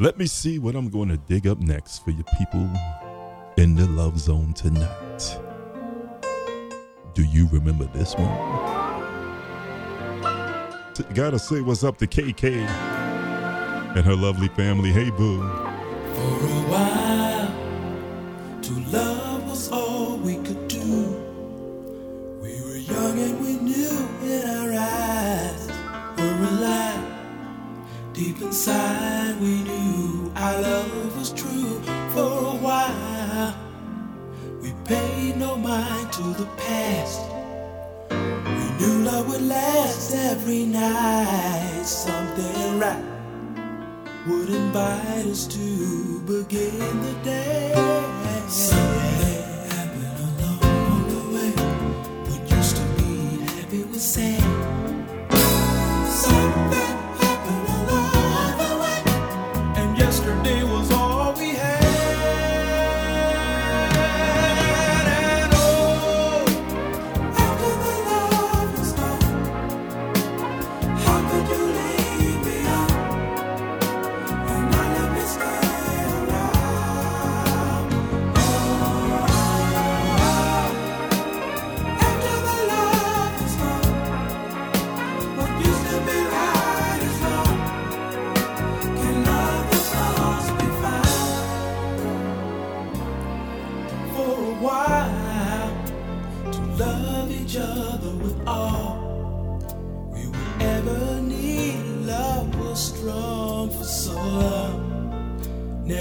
Let me see what I'm going to dig up next for you people in the love zone tonight. Do you remember this one? T- gotta say what's up to KK and her lovely family. Hey, boo. For a while, to love was all we could do. We were young and we knew in our eyes were alive. Deep inside, to the past. We knew love would last every night. Something right would invite us to begin the day. Something happened along the way. What used to be happy was sad.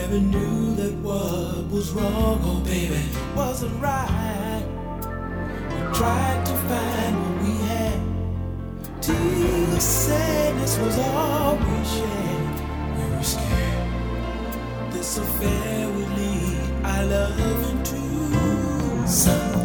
Never knew that what was wrong, oh baby, wasn't right. We tried to find what we had. Till sadness was all we shared. We were scared this affair would lead our love into something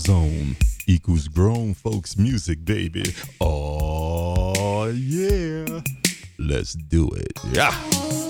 Zone equals grown folks music, baby. Oh, yeah. Let's do it. Yeah.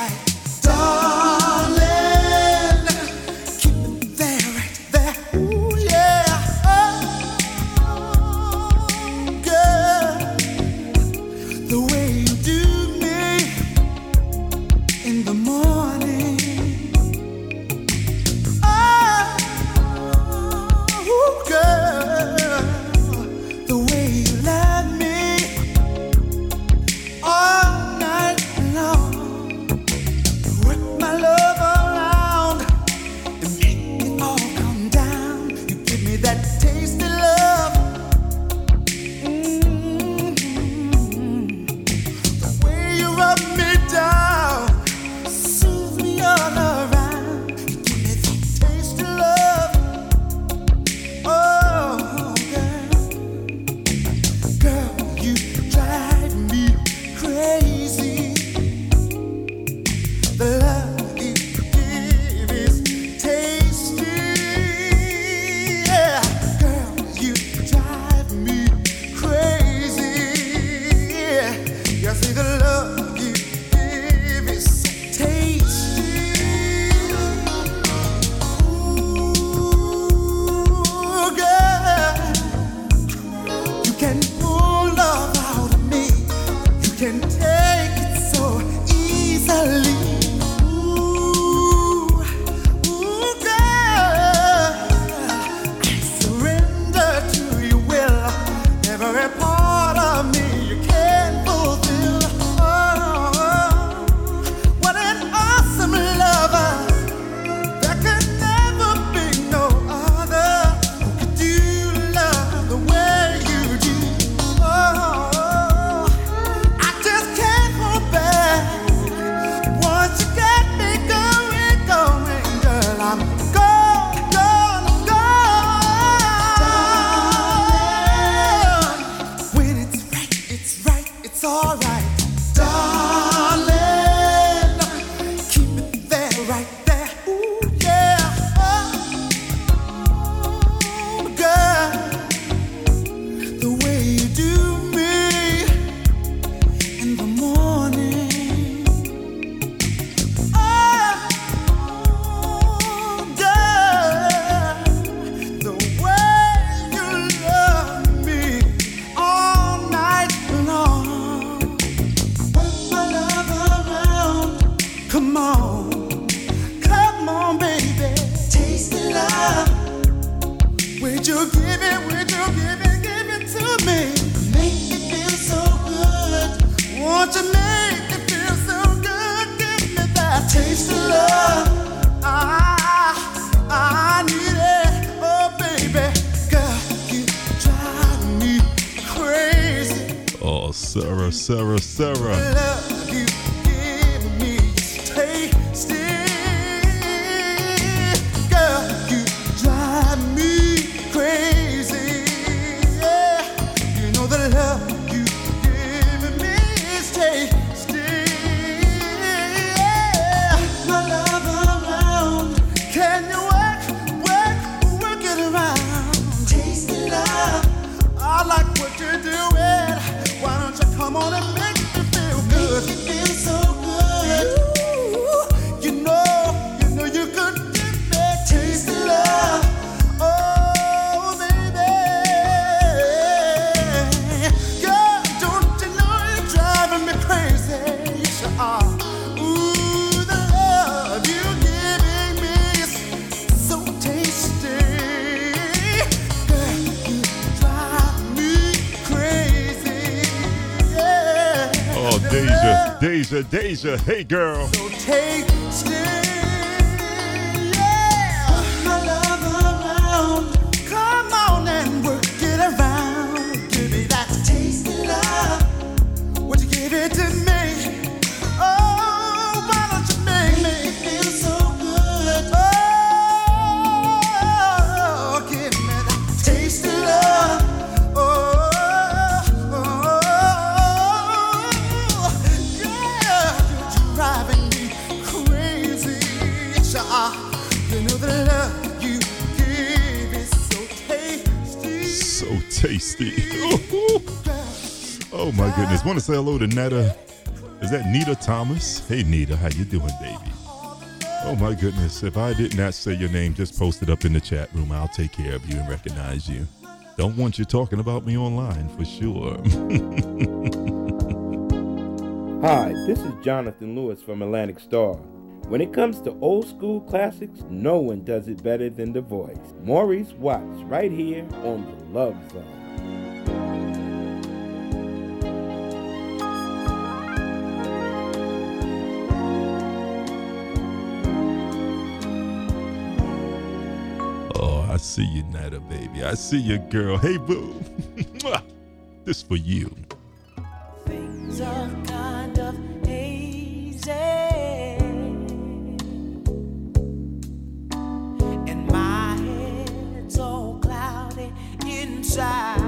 Sarah, Sarah. Hey, girl. tasty. oh my goodness. Want to say hello to Netta. Is that Nita Thomas? Hey Nita, how you doing, baby? Oh my goodness. If I did not say your name, just post it up in the chat room. I'll take care of you and recognize you. Don't want you talking about me online for sure. Hi, this is Jonathan Lewis from Atlantic Starr. When it comes to old school classics, no one does it better than The Voice. Maurice Watts, right here on The Love Zone. Oh, I see you, Nada, baby. I see you, girl. Hey, boo. this for you. inside.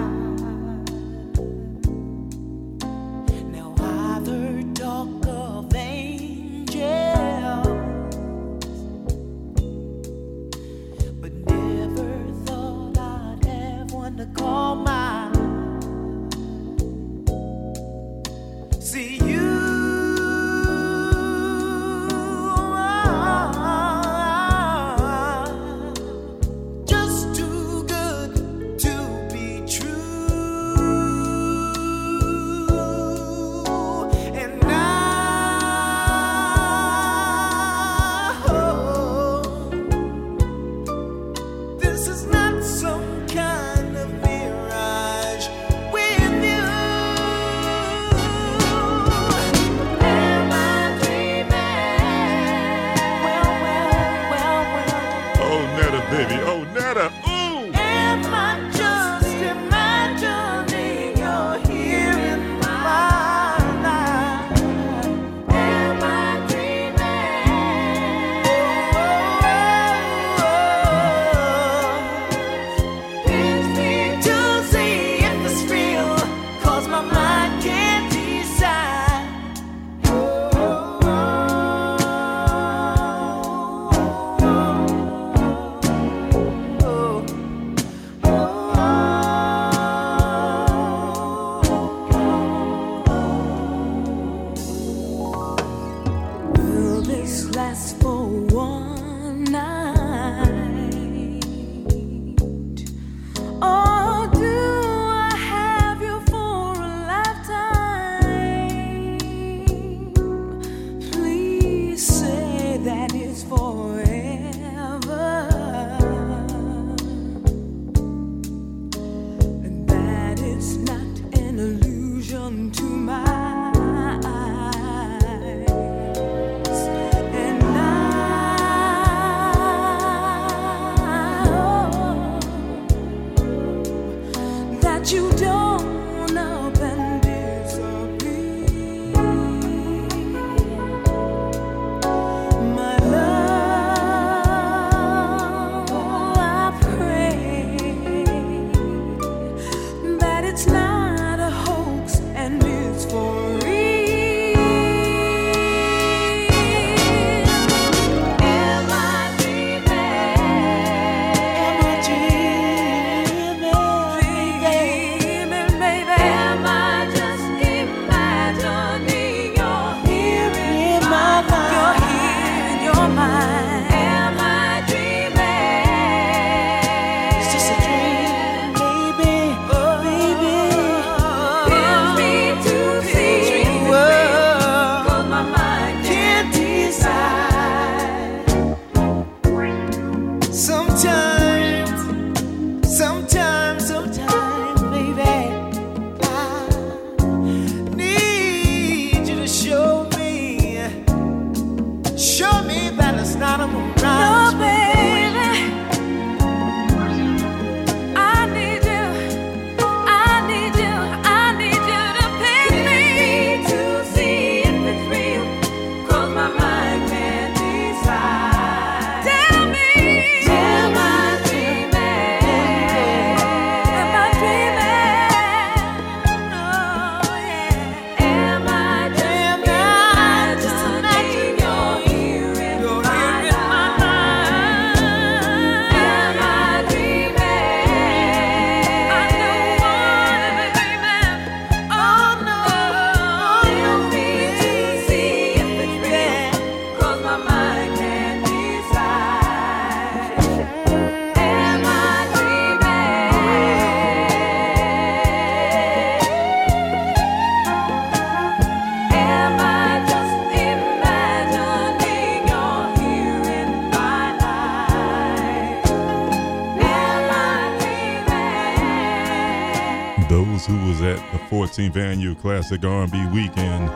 15th Annual Classic R&B Weekend,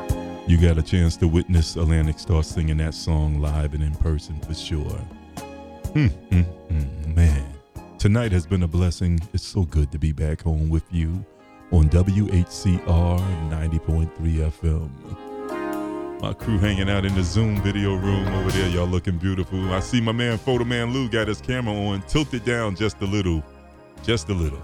you got a chance to witness Atlantic Starr singing that song live and in person for sure. Hmm, hmm, hmm, man, tonight has been a blessing. It's so good to be back home with you on WHCR 90.3 FM. My crew hanging out in the Zoom video room over there. Y'all looking beautiful. I see my man Photo Man Lou got his camera on, tilted down just a little. Just a little.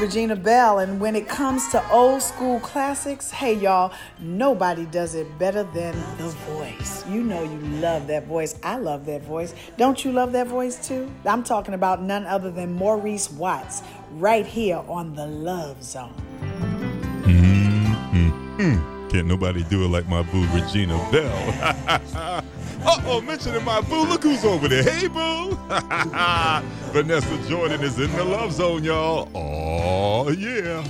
Regina Belle, and when it comes to old school classics, hey y'all, nobody does it better than the voice. You know you love that voice. I love that voice. Don't you love that voice too? I'm talking about none other than Maurice Watts, right here on the Love Zone. Mm-hmm. Can't nobody do it like my boo Regina Belle. Uh-oh, mentioning my boo. Look who's over there. Hey, boo. Vanessa Jordan is in the love zone, y'all. Yeah.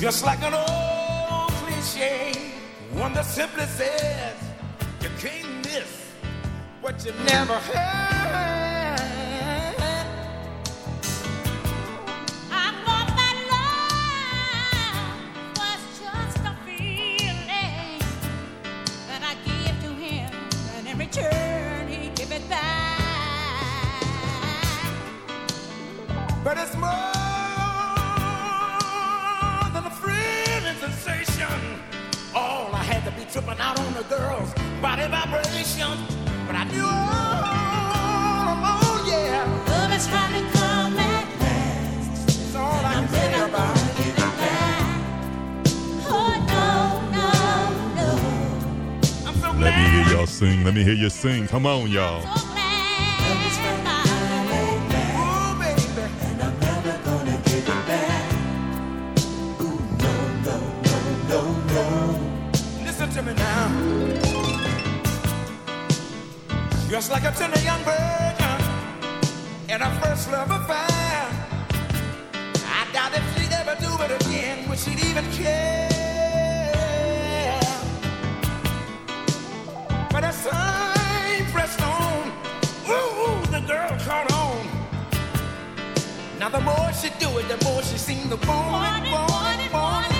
Just like an old cliche, one that simply says you can't miss what you never had. But it's more than a thrilling sensation. All I had to be tripping out on the girl's body vibration. But I knew all along, yeah, Love is trying to come at last. it's all I can say about it. give it back. Oh no, no, no. I'm so Let me hear y'all sing. Let me hear you sing. Come on, y'all. Just like a tender young virgin in a first love affair. I doubt if she'd ever do it again, would she'd even care? But as time pressed on, ooh, the girl caught on. Now the more she do it, the more she seemed to want it, want.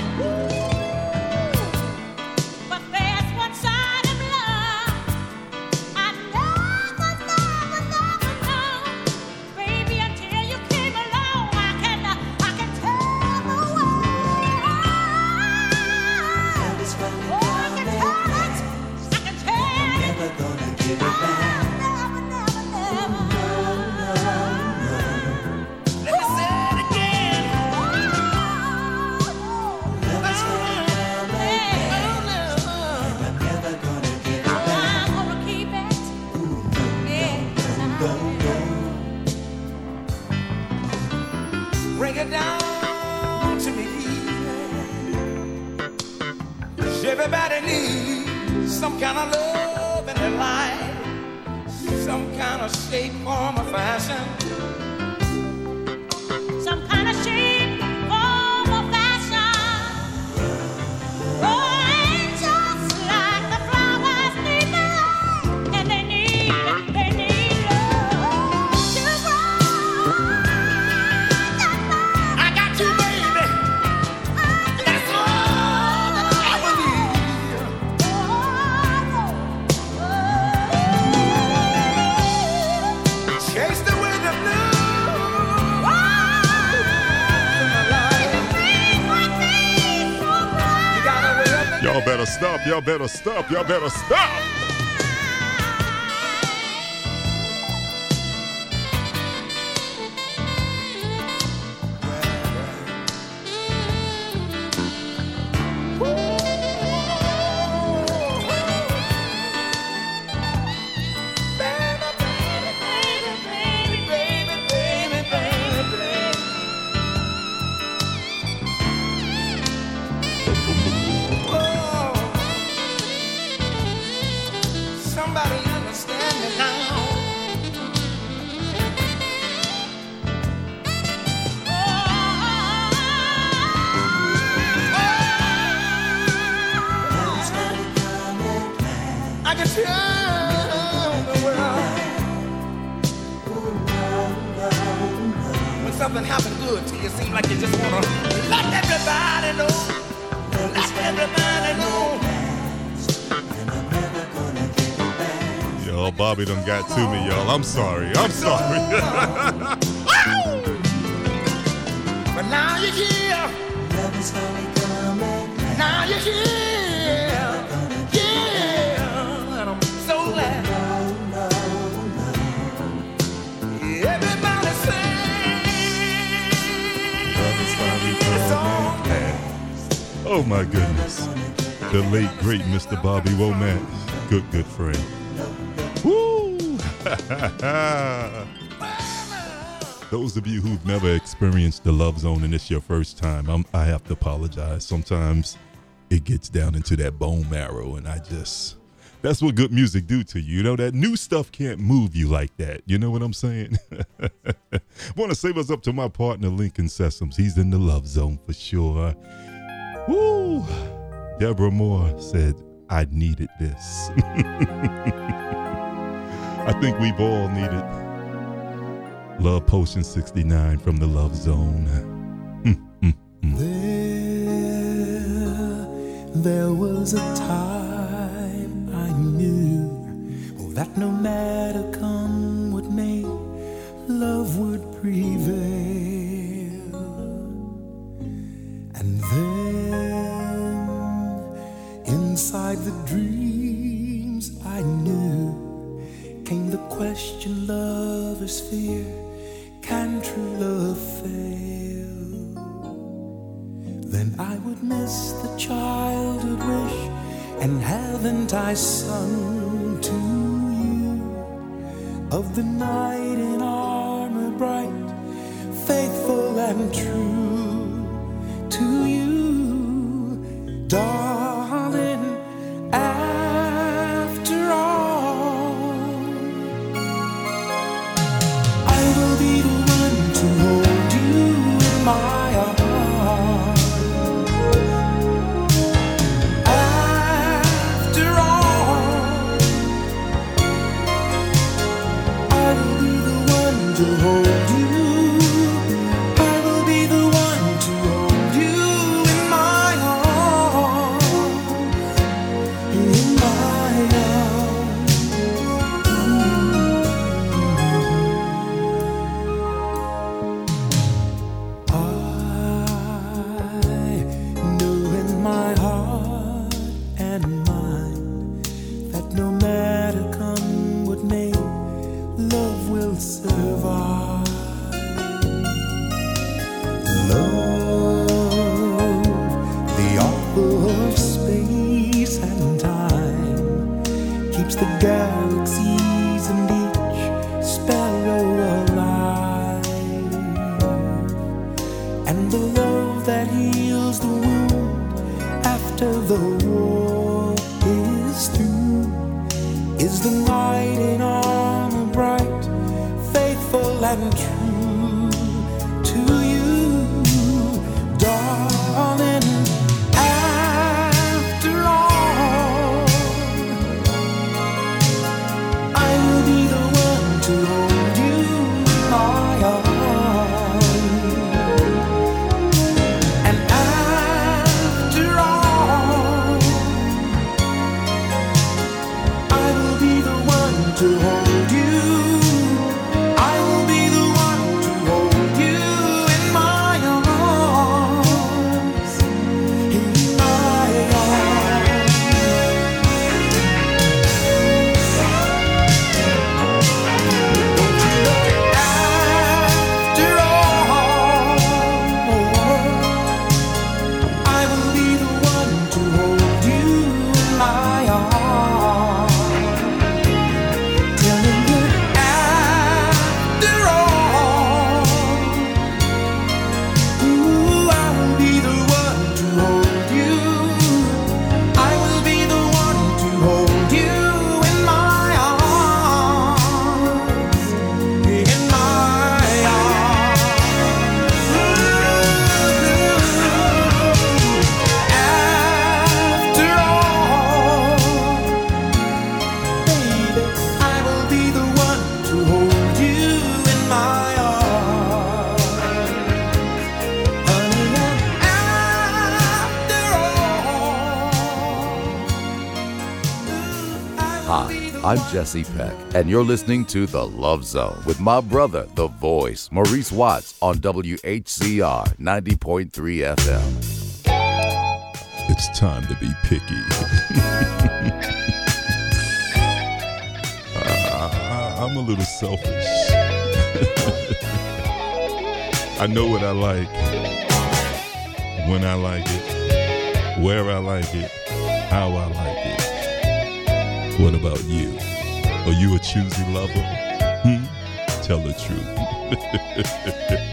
Y'all better stop. Y'all better stop. probably done got to me, y'all. I'm sorry. I'm sorry. but now you're here. Love is finally coming. Now you're here. Oh my goodness. The late great Mr. Bobby Womack. Good, good friend. Those of you who've never experienced the Love Zone and it's your first time, I'm, I have to apologize. Sometimes it gets down into that bone marrow, and I just. That's what good music do to you. You know that new stuff can't move you like that. You know what I'm saying? Want to save us up to my partner Lincoln Sessoms. He's in the love zone for sure. Woo! Deborah Moore said, "I needed this." I think we've all needed Love Potion 69 from the Love Zone. There, there was a time I knew oh, that no matter come what may, love would prevail. Fear can true love fail? Then I would miss the childhood wish, and haven't I sung to you of the knight Jesse Peck, and you're listening to The Love Zone with my brother, the voice, Maurice Watts, on WHCR 90.3 FM. It's time to be picky. Uh, I'm a little selfish. I know what I like, when I like it, where I like it, how I like it. What about you? Are you a choosy lover? Hmm? Tell the truth.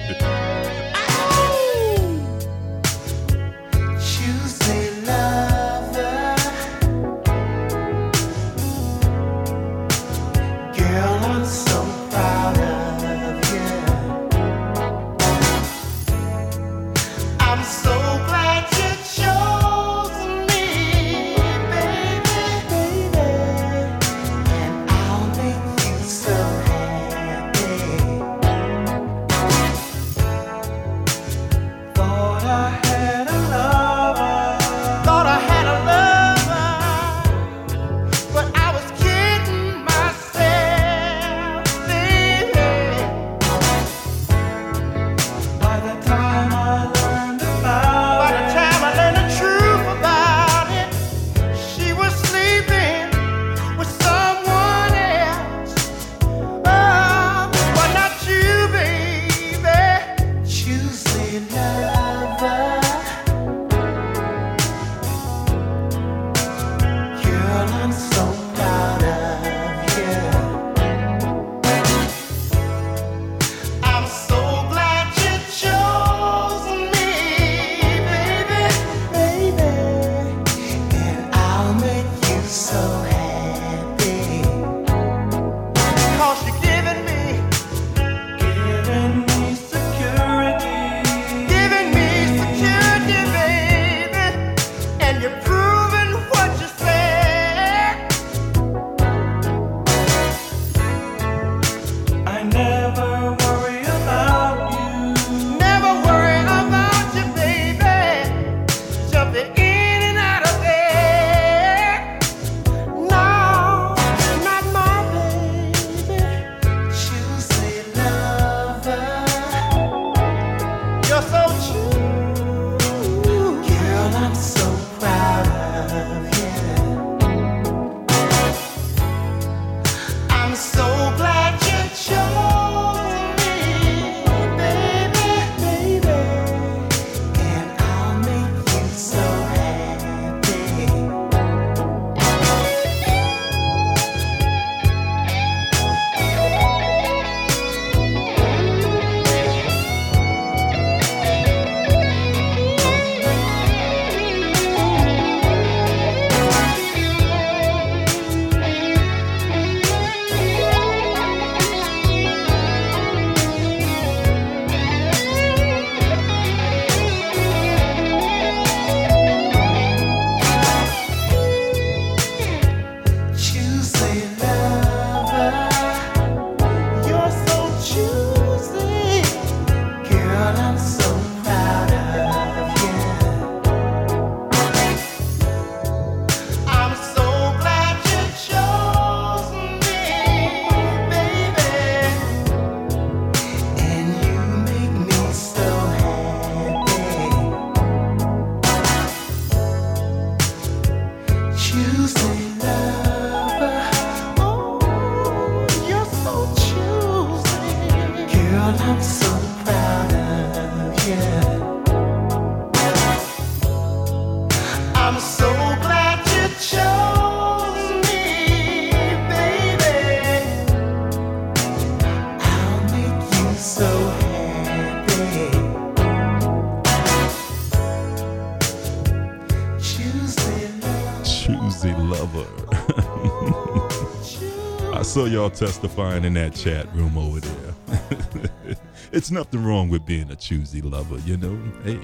saw y'all testifying in that chat room over there. it's nothing wrong with being a choosy lover, you know? Hey,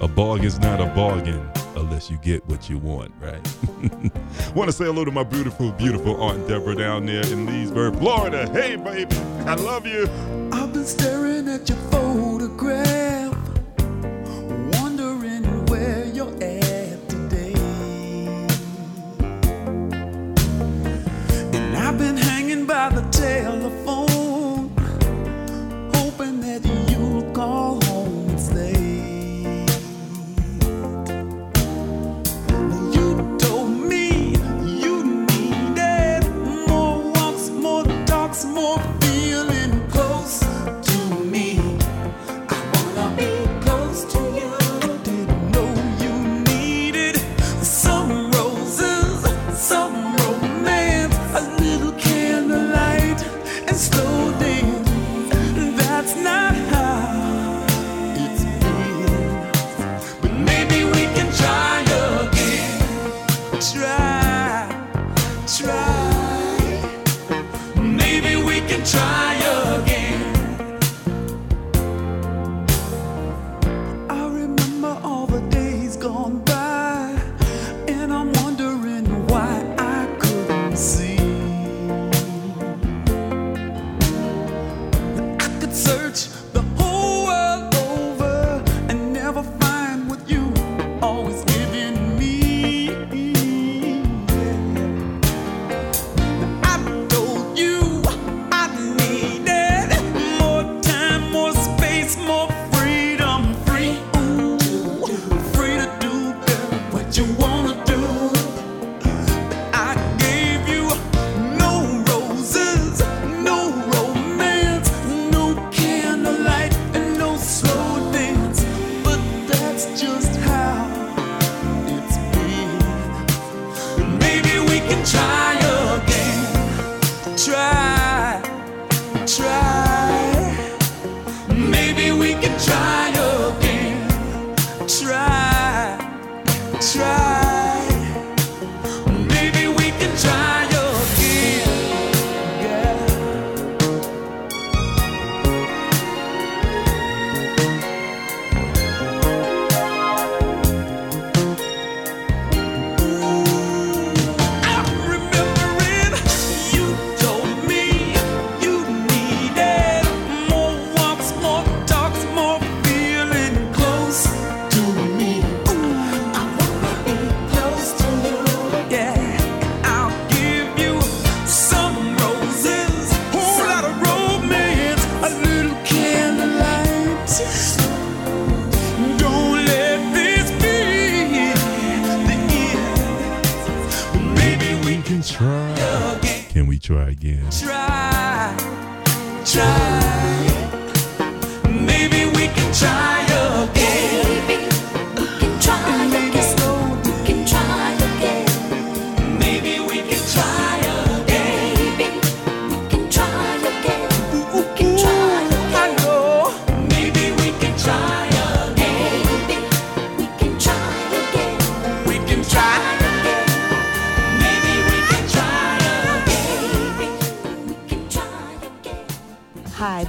a bargain's not a bargain unless you get what you want, right? want to say hello to my beautiful, beautiful Aunt Deborah down there in Leesburg, Florida. Hey, baby, I love you. I've been staring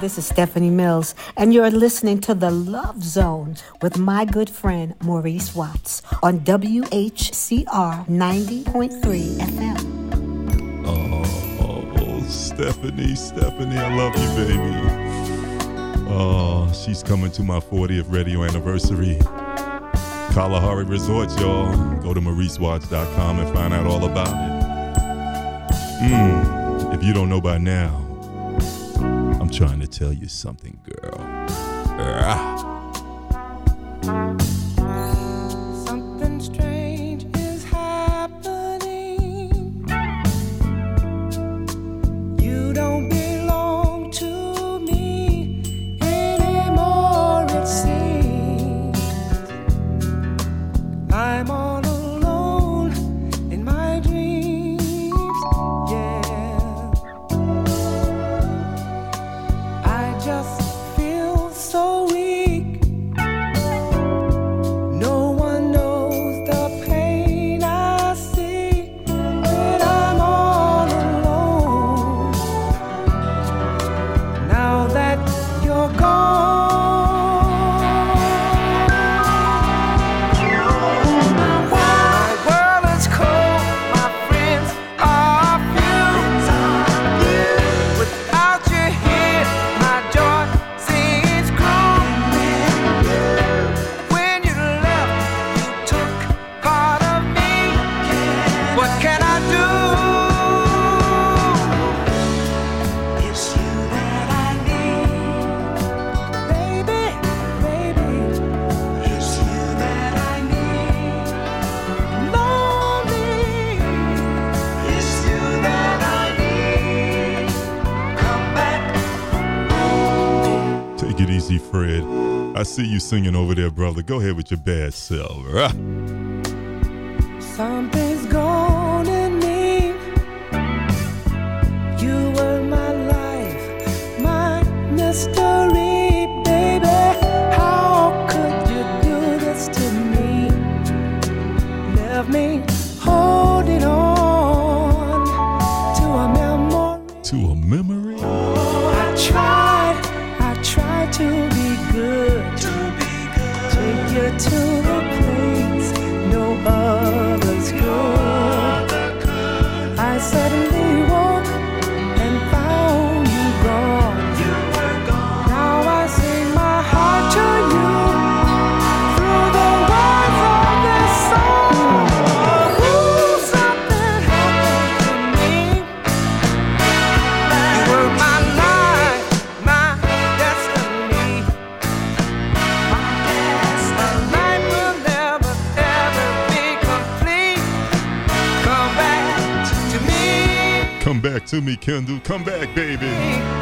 this is Stephanie Mills, and you're listening to The Love Zone with my good friend Maurice Watts on WHCR 90.3 FM. Oh, Stephanie, Stephanie, I love you, baby. Oh, she's coming to my 40th radio anniversary. Kalahari Resort, y'all. Go to MauriceWatts.com and find out all about it. Hmm, if you don't know by now, trying to tell you something, girl. see you singing over there, brother. Go ahead with your bad self. Something to me, Kendall. Come back, baby.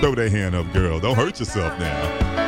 Throw that hand up, girl. Don't hurt yourself now.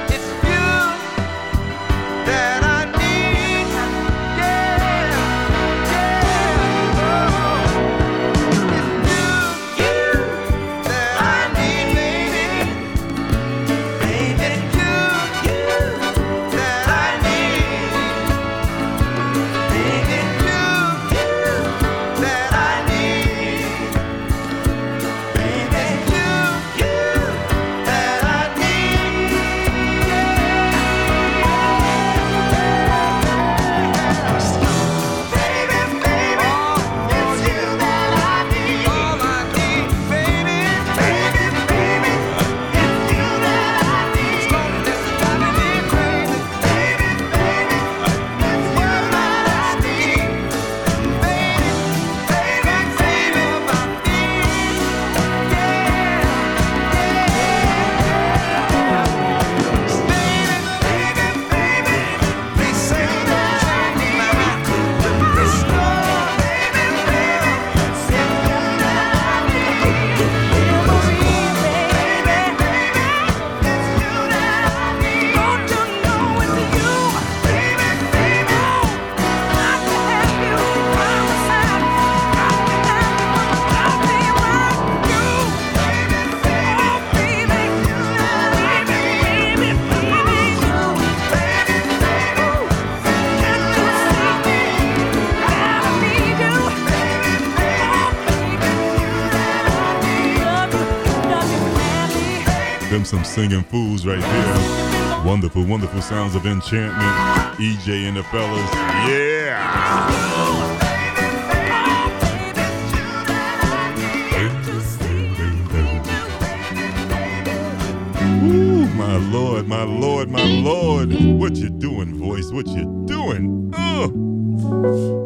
singing fools right there. Wonderful, wonderful sounds of enchantment. EJ and the fellas. Yeah. Ooh, my lord, my lord, my lord. What you doing, voice? What you doing? Ugh.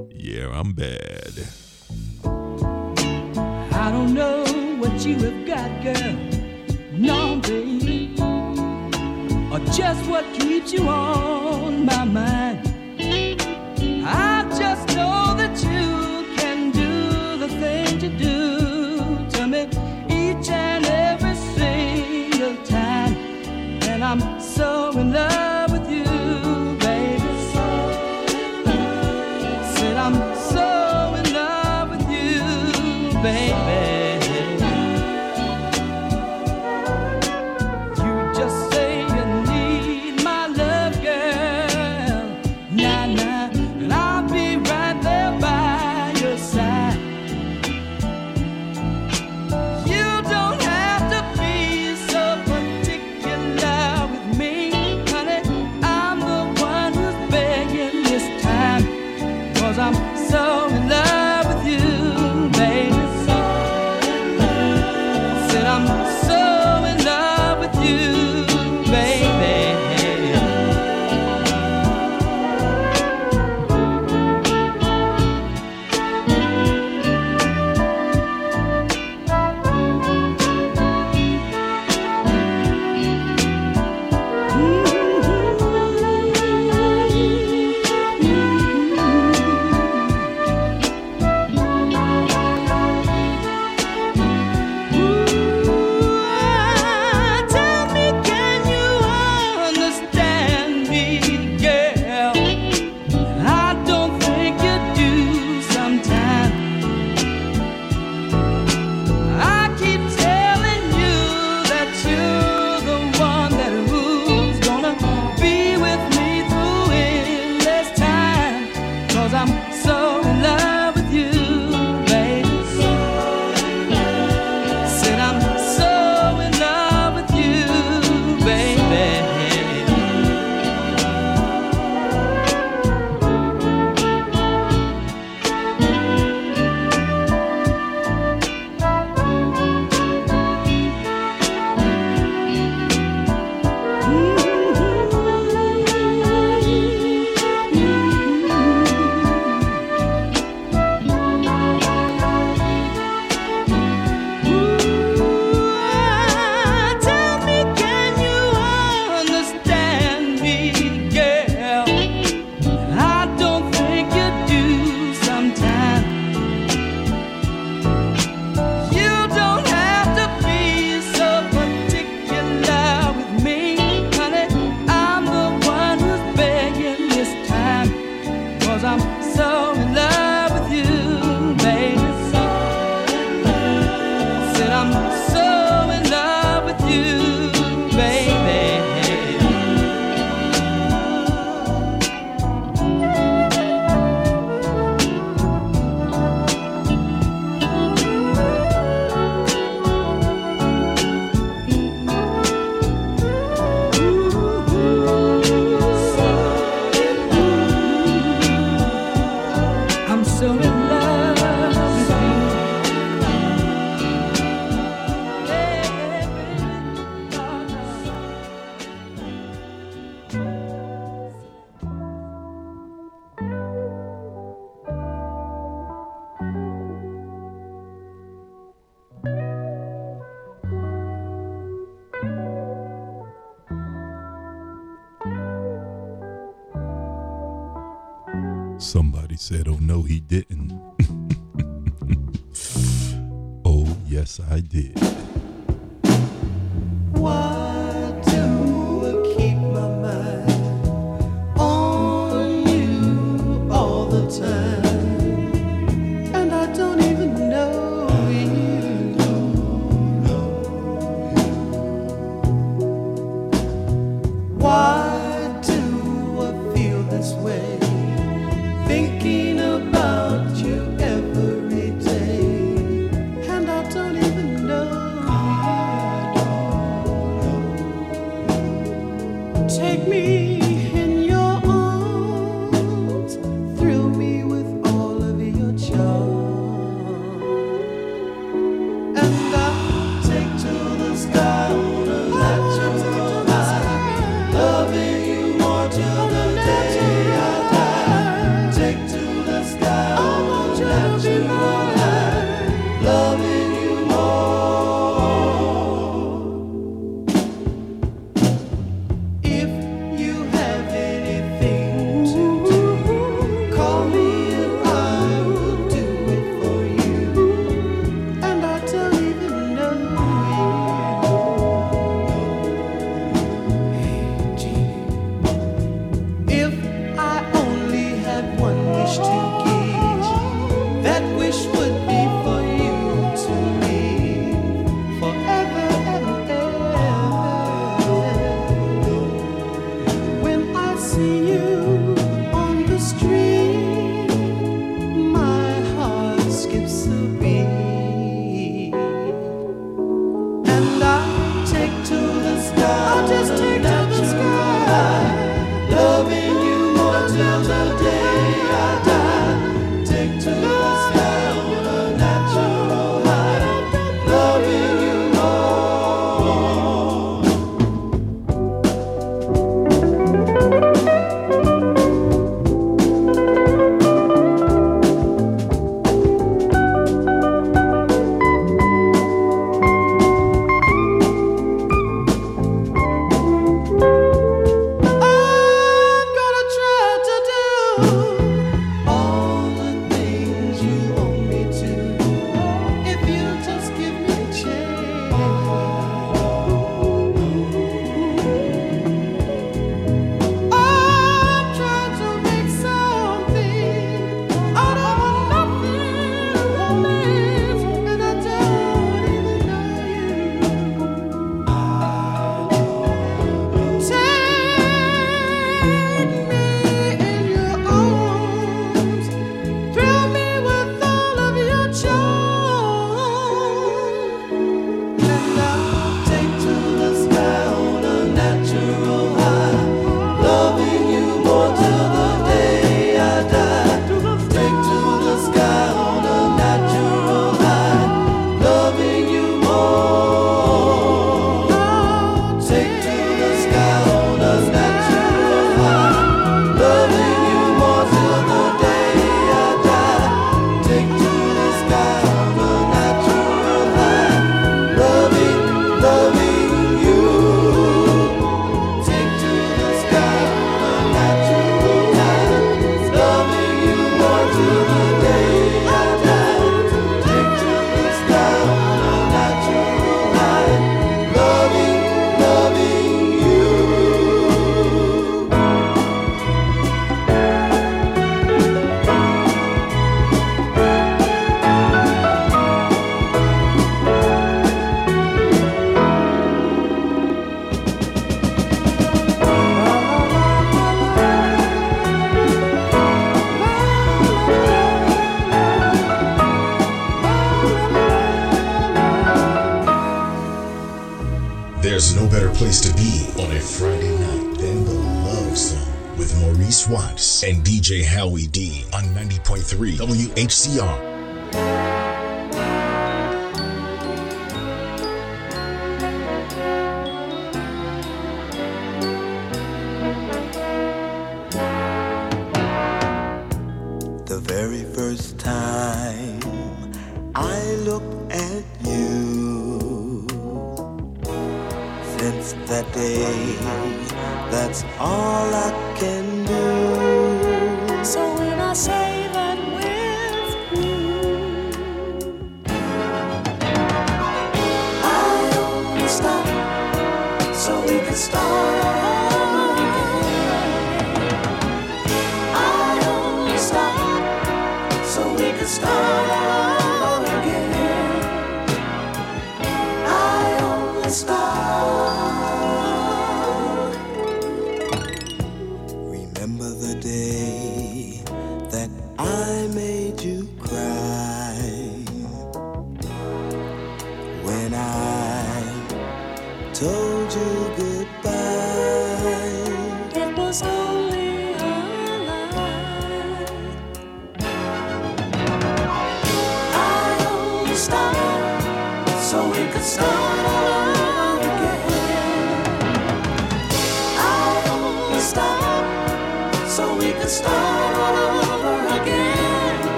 Watts and DJ Howie D on 90.3 WHCR.